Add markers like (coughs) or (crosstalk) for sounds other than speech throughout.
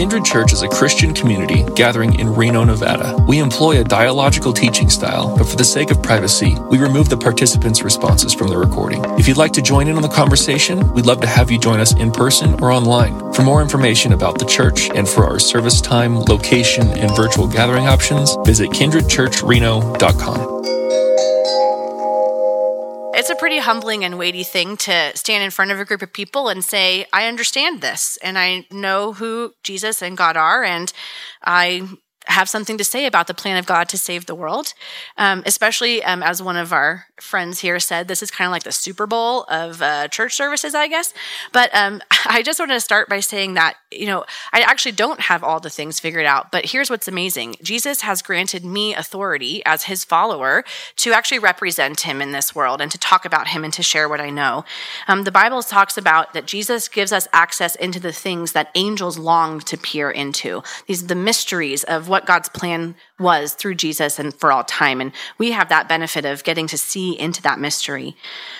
Kindred Church is a Christian community gathering in Reno, Nevada. We employ a dialogical teaching style, but for the sake of privacy, we remove the participants' responses from the recording. If you'd like to join in on the conversation, we'd love to have you join us in person or online. For more information about the church and for our service time, location, and virtual gathering options, visit kindredchurchreno.com. It's a pretty humbling and weighty thing to stand in front of a group of people and say, I understand this and I know who Jesus and God are and I have something to say about the plan of God to save the world. Um, especially um, as one of our friends here said, this is kind of like the Super Bowl of uh, church services, I guess. But um, (laughs) I just wanted to start by saying that, you know, I actually don't have all the things figured out. But here's what's amazing Jesus has granted me authority as his follower to actually represent him in this world and to talk about him and to share what I know. Um, the Bible talks about that Jesus gives us access into the things that angels long to peer into. These are the mysteries of what God's plan was through Jesus and for all time. And we have that benefit of getting to see into that mystery.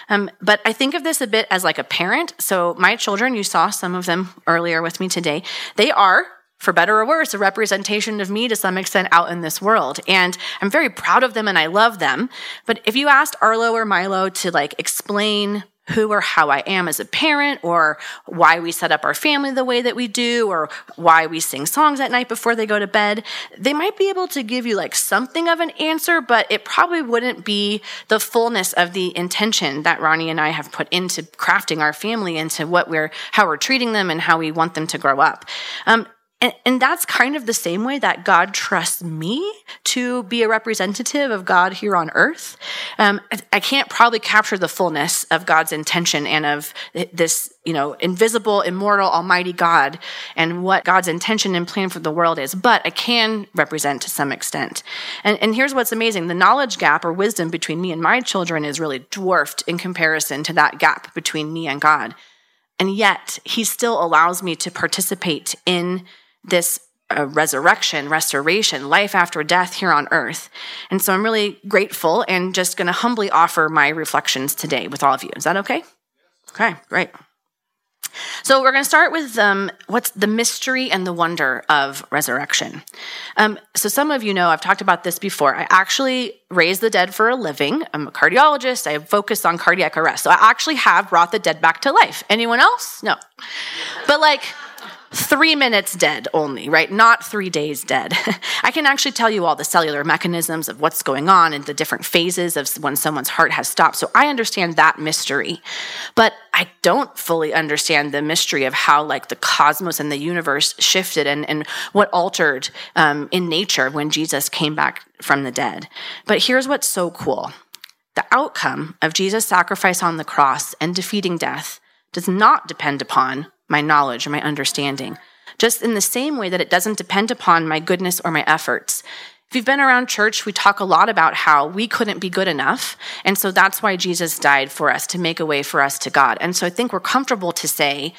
Um, but I think of this a bit as like a parent. So my children, you saw some of them earlier with me today, they are for better or worse, a representation of me to some extent out in this world. And I'm very proud of them and I love them. But if you asked Arlo or Milo to like explain who or how I am as a parent, or why we set up our family the way that we do, or why we sing songs at night before they go to bed. They might be able to give you like something of an answer, but it probably wouldn't be the fullness of the intention that Ronnie and I have put into crafting our family, into what we're, how we're treating them, and how we want them to grow up. Um, and, and, that's kind of the same way that God trusts me to be a representative of God here on earth. Um, I can't probably capture the fullness of God's intention and of this, you know, invisible, immortal, almighty God and what God's intention and plan for the world is, but I can represent to some extent. And, and here's what's amazing the knowledge gap or wisdom between me and my children is really dwarfed in comparison to that gap between me and God. And yet, He still allows me to participate in this uh, resurrection, restoration, life after death here on earth. And so I'm really grateful and just going to humbly offer my reflections today with all of you. Is that okay? Okay, great. So we're going to start with um, what's the mystery and the wonder of resurrection. Um, so some of you know I've talked about this before. I actually raise the dead for a living. I'm a cardiologist. I focus on cardiac arrest. So I actually have brought the dead back to life. Anyone else? No. But like three minutes dead only, right? Not three days dead. (laughs) I can actually tell you all the cellular mechanisms of what's going on and the different phases of when someone's heart has stopped. So I understand that mystery. But I don't fully understand the mystery of how, like, the cosmos and the universe shifted and, and what altered um, in nature when Jesus came back from the dead. But here's what's so cool the outcome of Jesus' sacrifice on the cross and defeating death does not depend upon my knowledge or my understanding, just in the same way that it doesn't depend upon my goodness or my efforts. If you've been around church, we talk a lot about how we couldn't be good enough. And so that's why Jesus died for us, to make a way for us to God. And so I think we're comfortable to say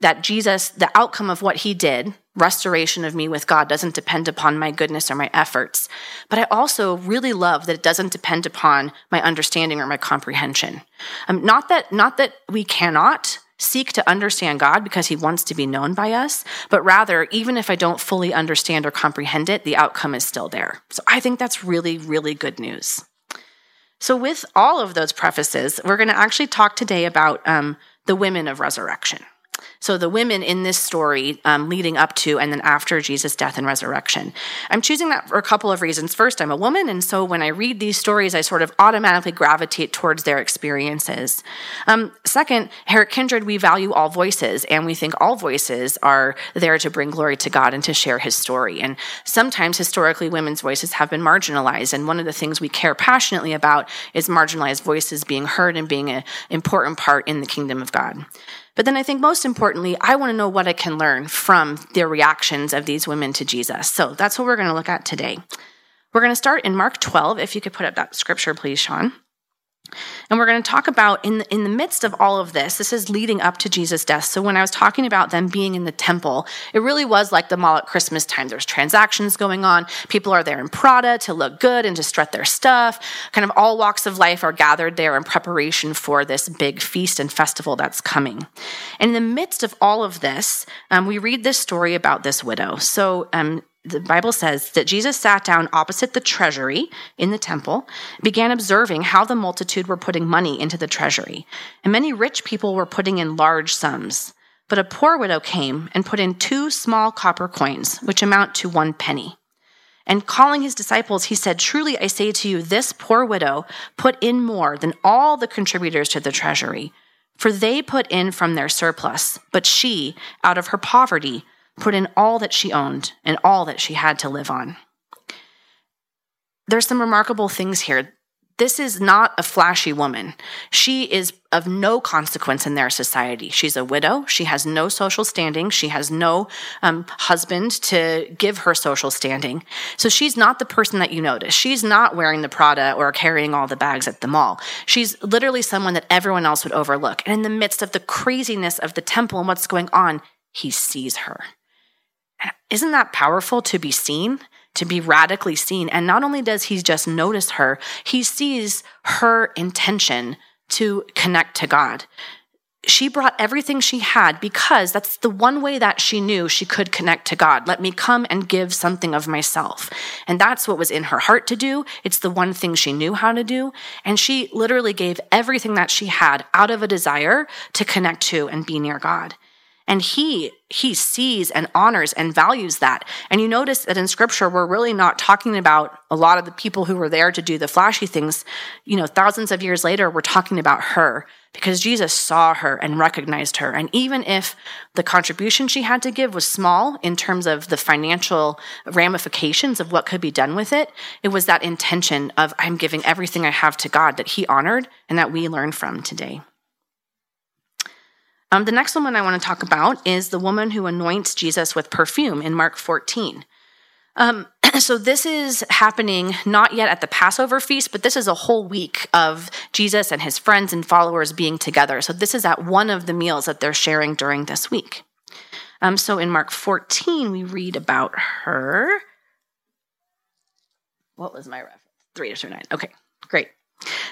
that Jesus, the outcome of what he did, restoration of me with God, doesn't depend upon my goodness or my efforts. But I also really love that it doesn't depend upon my understanding or my comprehension. Um, not that, not that we cannot, seek to understand God because he wants to be known by us, but rather, even if I don't fully understand or comprehend it, the outcome is still there. So I think that's really, really good news. So, with all of those prefaces, we're going to actually talk today about um, the women of resurrection. So the women in this story um, leading up to and then after Jesus' death and resurrection. I'm choosing that for a couple of reasons. First, I'm a woman, and so when I read these stories, I sort of automatically gravitate towards their experiences. Um, second, at Kindred, we value all voices, and we think all voices are there to bring glory to God and to share his story. And sometimes historically, women's voices have been marginalized, and one of the things we care passionately about is marginalized voices being heard and being an important part in the kingdom of God. But then I think most importantly, I want to know what I can learn from the reactions of these women to Jesus. So that's what we're going to look at today. We're going to start in Mark 12. If you could put up that scripture, please, Sean. And we're going to talk about in the, in the midst of all of this, this is leading up to Jesus' death. So when I was talking about them being in the temple, it really was like the mall at Christmas time. There's transactions going on. People are there in Prada to look good and to strut their stuff. Kind of all walks of life are gathered there in preparation for this big feast and festival that's coming. And in the midst of all of this, um, we read this story about this widow. So um, the Bible says that Jesus sat down opposite the treasury in the temple, began observing how the multitude were putting money into the treasury. And many rich people were putting in large sums. But a poor widow came and put in two small copper coins, which amount to one penny. And calling his disciples, he said, Truly I say to you, this poor widow put in more than all the contributors to the treasury. For they put in from their surplus, but she, out of her poverty, put in all that she owned and all that she had to live on. There's some remarkable things here. This is not a flashy woman. She is of no consequence in their society. She's a widow. She has no social standing. She has no um, husband to give her social standing. So she's not the person that you notice. She's not wearing the Prada or carrying all the bags at the mall. She's literally someone that everyone else would overlook. And in the midst of the craziness of the temple and what's going on, he sees her. Isn't that powerful to be seen? To be radically seen. And not only does he just notice her, he sees her intention to connect to God. She brought everything she had because that's the one way that she knew she could connect to God. Let me come and give something of myself. And that's what was in her heart to do. It's the one thing she knew how to do. And she literally gave everything that she had out of a desire to connect to and be near God. And he, he sees and honors and values that. And you notice that in scripture, we're really not talking about a lot of the people who were there to do the flashy things. You know, thousands of years later, we're talking about her because Jesus saw her and recognized her. And even if the contribution she had to give was small in terms of the financial ramifications of what could be done with it, it was that intention of I'm giving everything I have to God that he honored and that we learn from today. Um, the next woman I want to talk about is the woman who anoints Jesus with perfume in Mark 14. Um, (clears throat) so this is happening not yet at the Passover feast, but this is a whole week of Jesus and his friends and followers being together. So this is at one of the meals that they're sharing during this week. Um, so in Mark 14, we read about her. What was my reference? Three to nine. Okay.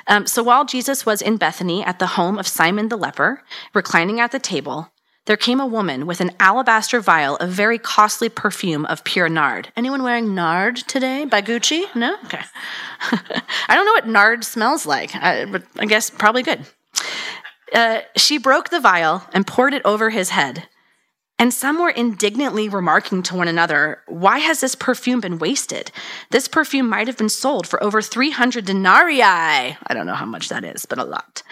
Um, so while Jesus was in Bethany at the home of Simon the leper, reclining at the table, there came a woman with an alabaster vial of very costly perfume of pure nard. Anyone wearing nard today by Gucci? No? Okay. (laughs) I don't know what nard smells like, but I guess probably good. Uh, she broke the vial and poured it over his head. And some were indignantly remarking to one another, Why has this perfume been wasted? This perfume might have been sold for over 300 denarii. I don't know how much that is, but a lot.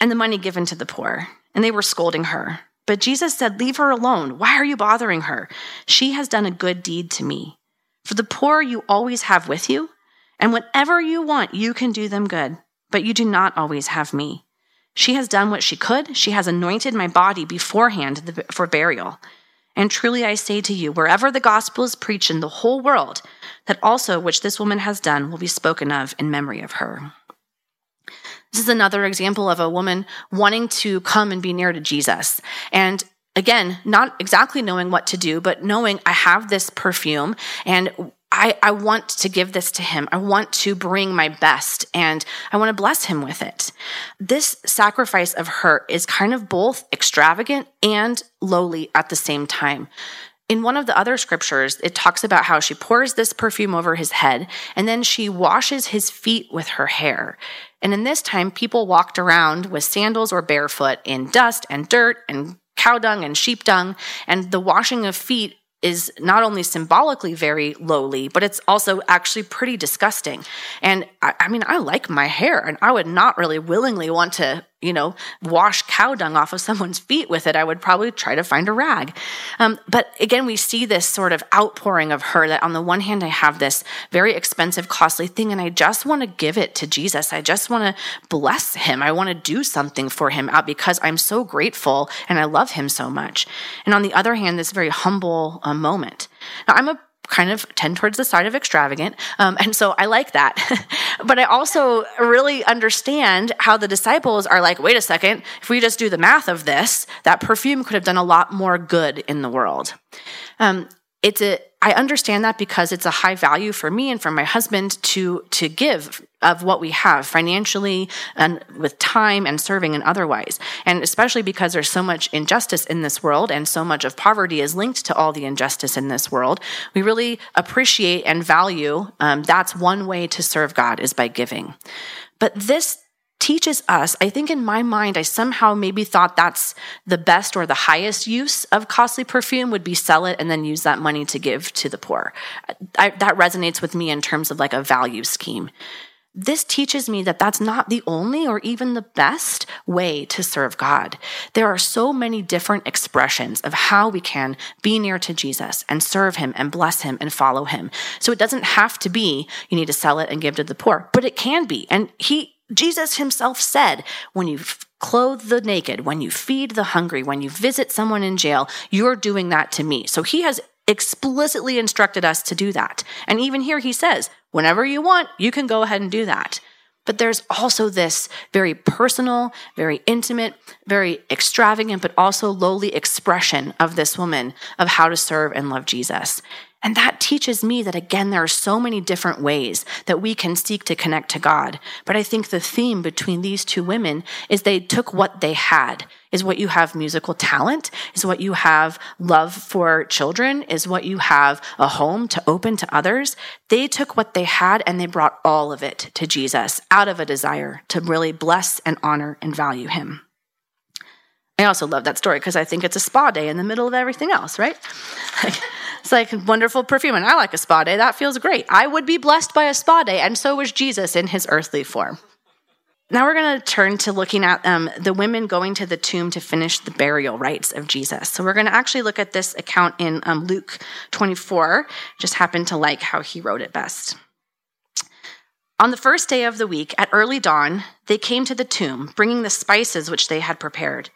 And the money given to the poor. And they were scolding her. But Jesus said, Leave her alone. Why are you bothering her? She has done a good deed to me. For the poor you always have with you, and whatever you want, you can do them good, but you do not always have me. She has done what she could. She has anointed my body beforehand for burial. And truly I say to you, wherever the gospel is preached in the whole world, that also which this woman has done will be spoken of in memory of her. This is another example of a woman wanting to come and be near to Jesus. And again, not exactly knowing what to do, but knowing I have this perfume and I, I want to give this to him. I want to bring my best and I want to bless him with it. This sacrifice of her is kind of both extravagant and lowly at the same time. In one of the other scriptures, it talks about how she pours this perfume over his head and then she washes his feet with her hair. And in this time, people walked around with sandals or barefoot in dust and dirt and cow dung and sheep dung. And the washing of feet is not only symbolically very lowly, but it's also actually pretty disgusting. And I, I, mean, I like my hair, and I would not really willingly want to you know, wash cow dung off of someone's feet with it, I would probably try to find a rag. Um, but again, we see this sort of outpouring of her that on the one hand, I have this very expensive, costly thing, and I just want to give it to Jesus. I just want to bless him. I want to do something for him out because I'm so grateful and I love him so much. And on the other hand, this very humble uh, moment. Now, I'm a kind of tend towards the side of extravagant. Um, and so I like that. (laughs) but I also really understand how the disciples are like, wait a second, if we just do the math of this, that perfume could have done a lot more good in the world. Um, it's a I understand that because it's a high value for me and for my husband to to give of what we have financially and with time and serving and otherwise. And especially because there's so much injustice in this world and so much of poverty is linked to all the injustice in this world, we really appreciate and value. Um, that's one way to serve God is by giving. But this teaches us, I think in my mind, I somehow maybe thought that's the best or the highest use of costly perfume would be sell it and then use that money to give to the poor. I, that resonates with me in terms of like a value scheme. This teaches me that that's not the only or even the best way to serve God. There are so many different expressions of how we can be near to Jesus and serve him and bless him and follow him. So it doesn't have to be you need to sell it and give to the poor, but it can be. And he Jesus himself said, when you clothe the naked, when you feed the hungry, when you visit someone in jail, you're doing that to me. So he has explicitly instructed us to do that. And even here he says, whenever you want, you can go ahead and do that. But there's also this very personal, very intimate, very extravagant, but also lowly expression of this woman of how to serve and love Jesus. And that teaches me that, again, there are so many different ways that we can seek to connect to God. But I think the theme between these two women is they took what they had. Is what you have musical talent? Is what you have love for children? Is what you have a home to open to others? They took what they had and they brought all of it to Jesus out of a desire to really bless and honor and value him. I also love that story because I think it's a spa day in the middle of everything else, right? (laughs) It's like wonderful perfume, and I like a spa day. That feels great. I would be blessed by a spa day, and so was Jesus in his earthly form. Now we're going to turn to looking at um, the women going to the tomb to finish the burial rites of Jesus. So we're going to actually look at this account in um, Luke 24. Just happened to like how he wrote it best. On the first day of the week, at early dawn, they came to the tomb, bringing the spices which they had prepared.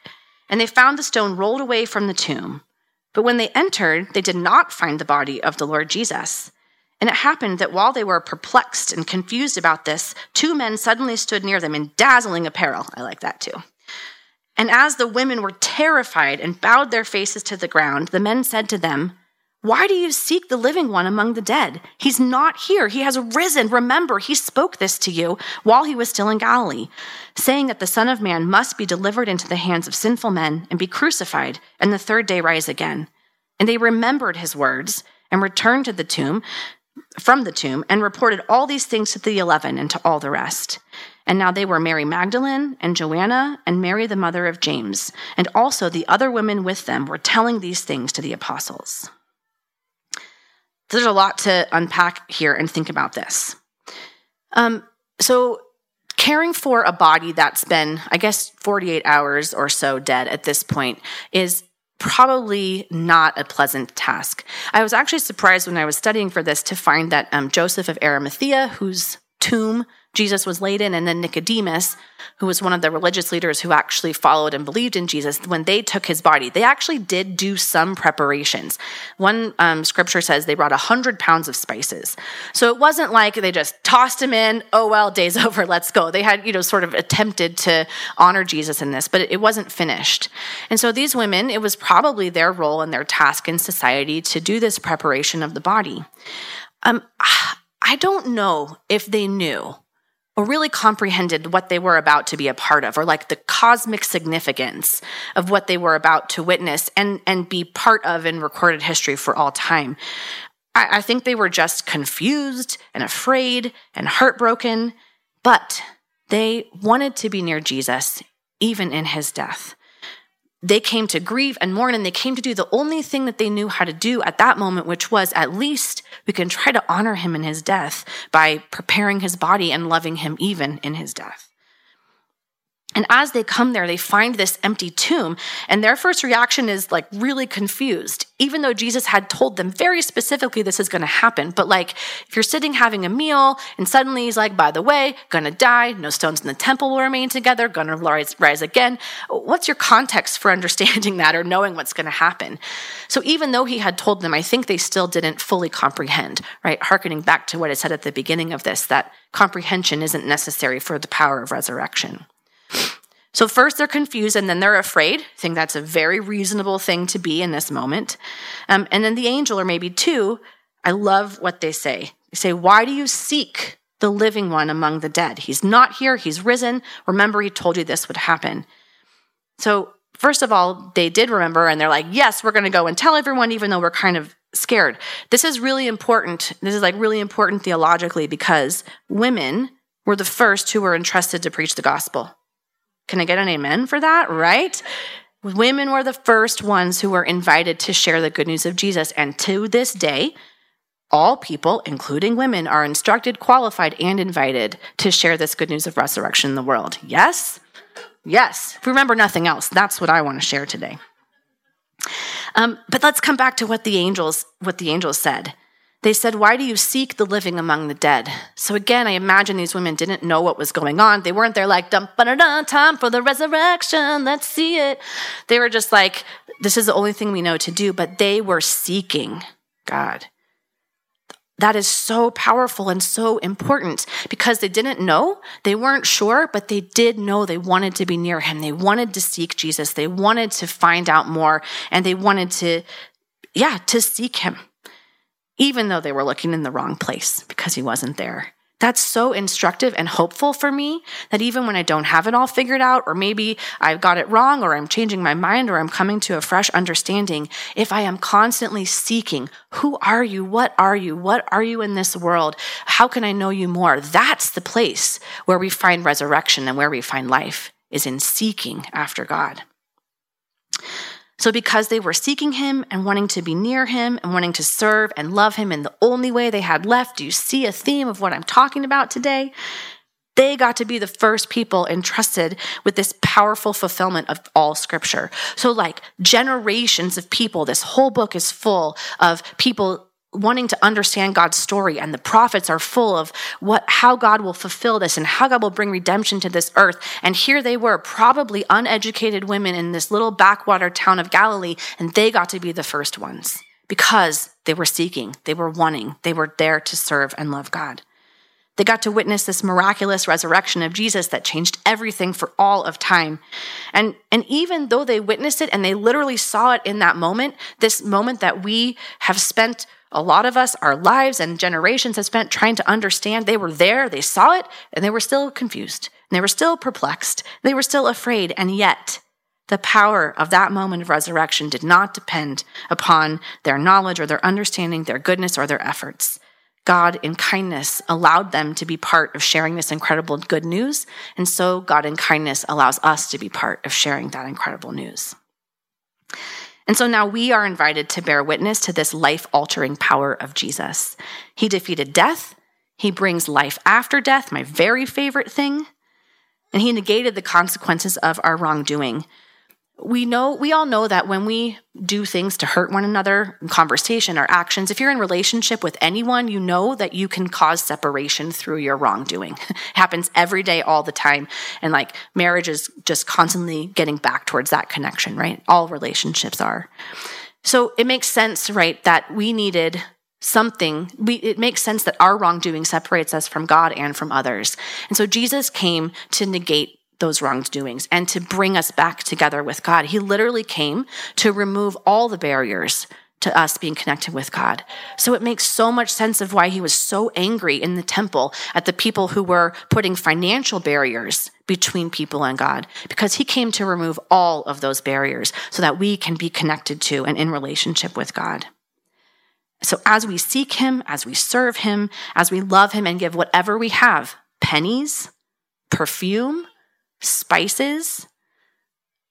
And they found the stone rolled away from the tomb. But when they entered, they did not find the body of the Lord Jesus. And it happened that while they were perplexed and confused about this, two men suddenly stood near them in dazzling apparel. I like that too. And as the women were terrified and bowed their faces to the ground, the men said to them, Why do you seek the living one among the dead? He's not here. He has risen. Remember, he spoke this to you while he was still in Galilee, saying that the Son of Man must be delivered into the hands of sinful men and be crucified, and the third day rise again. And they remembered his words and returned to the tomb from the tomb and reported all these things to the eleven and to all the rest. And now they were Mary Magdalene and Joanna and Mary the mother of James, and also the other women with them were telling these things to the apostles. There's a lot to unpack here and think about this. Um, so, caring for a body that's been, I guess, 48 hours or so dead at this point is probably not a pleasant task. I was actually surprised when I was studying for this to find that um, Joseph of Arimathea, whose tomb Jesus was laid in, and then Nicodemus, who was one of the religious leaders who actually followed and believed in Jesus, when they took his body, they actually did do some preparations. One um, scripture says they brought 100 pounds of spices. So it wasn't like they just tossed him in, oh, well, day's (laughs) over, let's go. They had, you know, sort of attempted to honor Jesus in this, but it wasn't finished. And so these women, it was probably their role and their task in society to do this preparation of the body. Um, (sighs) I don't know if they knew or really comprehended what they were about to be a part of or like the cosmic significance of what they were about to witness and and be part of in recorded history for all time. I, I think they were just confused and afraid and heartbroken but they wanted to be near jesus even in his death they came to grieve and mourn and they came to do the only thing that they knew how to do at that moment, which was at least we can try to honor him in his death by preparing his body and loving him even in his death. And as they come there, they find this empty tomb, and their first reaction is like really confused, even though Jesus had told them very specifically this is going to happen. But like, if you're sitting having a meal, and suddenly he's like, by the way, gonna die, no stones in the temple will remain together, gonna rise, rise again. What's your context for (laughs) understanding that or knowing what's going to happen? So even though he had told them, I think they still didn't fully comprehend, right? Harkening back to what I said at the beginning of this, that comprehension isn't necessary for the power of resurrection. So, first they're confused and then they're afraid. I think that's a very reasonable thing to be in this moment. Um, and then the angel, or maybe two, I love what they say. They say, Why do you seek the living one among the dead? He's not here, he's risen. Remember, he told you this would happen. So, first of all, they did remember and they're like, Yes, we're going to go and tell everyone, even though we're kind of scared. This is really important. This is like really important theologically because women were the first who were entrusted to preach the gospel. Can I get an amen for that? Right? Women were the first ones who were invited to share the good news of Jesus. And to this day, all people, including women, are instructed, qualified, and invited to share this good news of resurrection in the world. Yes? Yes. If we remember nothing else, that's what I want to share today. Um, but let's come back to what the angels what the angels said. They said, Why do you seek the living among the dead? So again, I imagine these women didn't know what was going on. They weren't there like, dum ba da time for the resurrection, let's see it. They were just like, This is the only thing we know to do, but they were seeking God. That is so powerful and so important because they didn't know, they weren't sure, but they did know they wanted to be near him. They wanted to seek Jesus. They wanted to find out more and they wanted to, yeah, to seek him even though they were looking in the wrong place because he wasn't there. That's so instructive and hopeful for me that even when I don't have it all figured out, or maybe I've got it wrong, or I'm changing my mind, or I'm coming to a fresh understanding, if I am constantly seeking, who are you? What are you? What are you in this world? How can I know you more? That's the place where we find resurrection and where we find life, is in seeking after God. So, because they were seeking him and wanting to be near him and wanting to serve and love him in the only way they had left, do you see a theme of what I'm talking about today? They got to be the first people entrusted with this powerful fulfillment of all scripture. So, like generations of people, this whole book is full of people wanting to understand God's story and the prophets are full of what how God will fulfill this and how God will bring redemption to this earth. And here they were probably uneducated women in this little backwater town of Galilee and they got to be the first ones. Because they were seeking they were wanting they were there to serve and love God. They got to witness this miraculous resurrection of Jesus that changed everything for all of time. And, and even though they witnessed it and they literally saw it in that moment, this moment that we have spent a lot of us, our lives and generations have spent trying to understand. They were there, they saw it, and they were still confused. And they were still perplexed. They were still afraid. And yet, the power of that moment of resurrection did not depend upon their knowledge or their understanding, their goodness, or their efforts. God, in kindness, allowed them to be part of sharing this incredible good news. And so, God, in kindness, allows us to be part of sharing that incredible news. And so now we are invited to bear witness to this life altering power of Jesus. He defeated death, he brings life after death, my very favorite thing, and he negated the consequences of our wrongdoing we know we all know that when we do things to hurt one another conversation or actions if you're in relationship with anyone you know that you can cause separation through your wrongdoing. (laughs) Happens every day all the time. And like marriage is just constantly getting back towards that connection right? All relationships are. So it makes sense right that we needed something. We, it makes sense that our wrongdoing separates us from god and from others. And so jesus came to negate those wrongdoings and to bring us back together with God. He literally came to remove all the barriers to us being connected with God. So it makes so much sense of why he was so angry in the temple at the people who were putting financial barriers between people and God, because he came to remove all of those barriers so that we can be connected to and in relationship with God. So as we seek him, as we serve him, as we love him and give whatever we have pennies, perfume, spices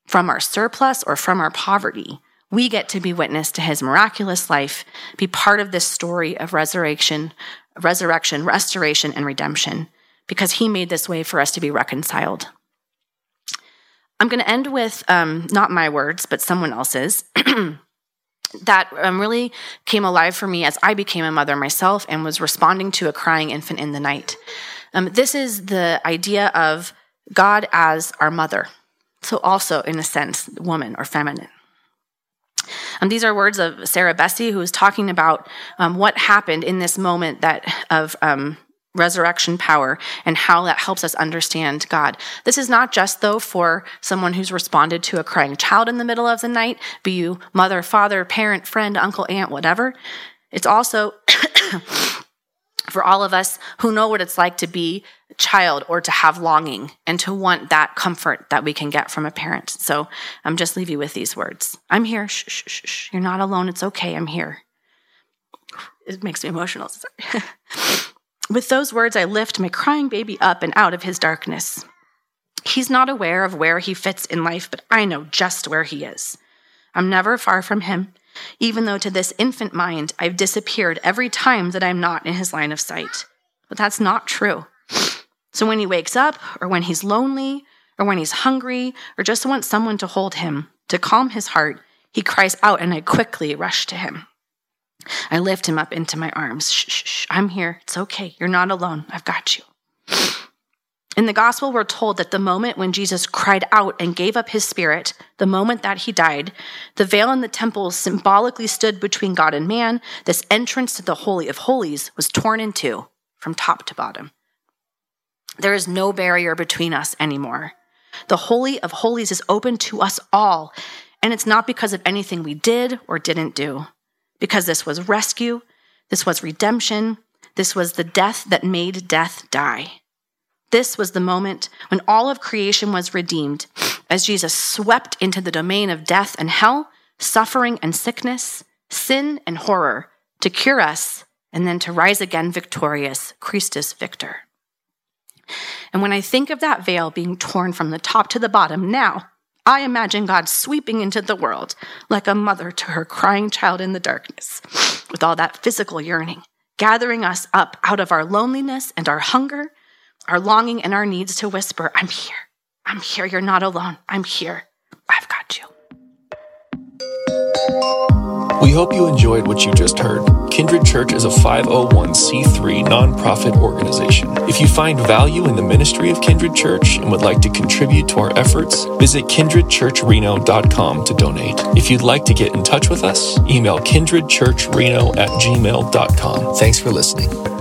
from our surplus or from our poverty. We get to be witness to his miraculous life, be part of this story of resurrection, resurrection, restoration, and redemption, because he made this way for us to be reconciled. I'm going to end with um, not my words, but someone else's. (clears throat) that um, really came alive for me as I became a mother myself and was responding to a crying infant in the night. Um, this is the idea of God as our mother. So, also, in a sense, woman or feminine. Um, these are words of Sarah Bessey, who is talking about um, what happened in this moment that of um, resurrection power and how that helps us understand God. This is not just, though, for someone who's responded to a crying child in the middle of the night, be you mother, father, parent, friend, uncle, aunt, whatever. It's also (coughs) (coughs) for all of us who know what it's like to be a child or to have longing and to want that comfort that we can get from a parent. So I'm um, just leave you with these words. I'm here. Shh, shh, shh, shh. You're not alone. It's okay. I'm here. It makes me emotional. Sorry. (laughs) With those words, I lift my crying baby up and out of his darkness. He's not aware of where he fits in life, but I know just where he is. I'm never far from him, even though to this infant mind I've disappeared every time that I'm not in his line of sight. But that's not true. So when he wakes up, or when he's lonely, or when he's hungry, or just wants someone to hold him, to calm his heart, he cries out and I quickly rush to him. I lift him up into my arms. Shh, shh, shh, I'm here. It's okay. You're not alone. I've got you. In the gospel, we're told that the moment when Jesus cried out and gave up his spirit, the moment that he died, the veil in the temple symbolically stood between God and man. This entrance to the Holy of Holies was torn in two from top to bottom. There is no barrier between us anymore. The Holy of Holies is open to us all, and it's not because of anything we did or didn't do because this was rescue, this was redemption, this was the death that made death die. This was the moment when all of creation was redeemed as Jesus swept into the domain of death and hell, suffering and sickness, sin and horror to cure us and then to rise again victorious, Christus Victor. And when I think of that veil being torn from the top to the bottom now, I imagine God sweeping into the world like a mother to her crying child in the darkness, with all that physical yearning, gathering us up out of our loneliness and our hunger, our longing and our needs to whisper, I'm here. I'm here. You're not alone. I'm here. I've got you. We hope you enjoyed what you just heard. Kindred Church is a 501c3 nonprofit organization. If you find value in the ministry of Kindred Church and would like to contribute to our efforts, visit kindredchurchreno.com to donate. If you'd like to get in touch with us, email kindredchurchreno at gmail.com. Thanks for listening.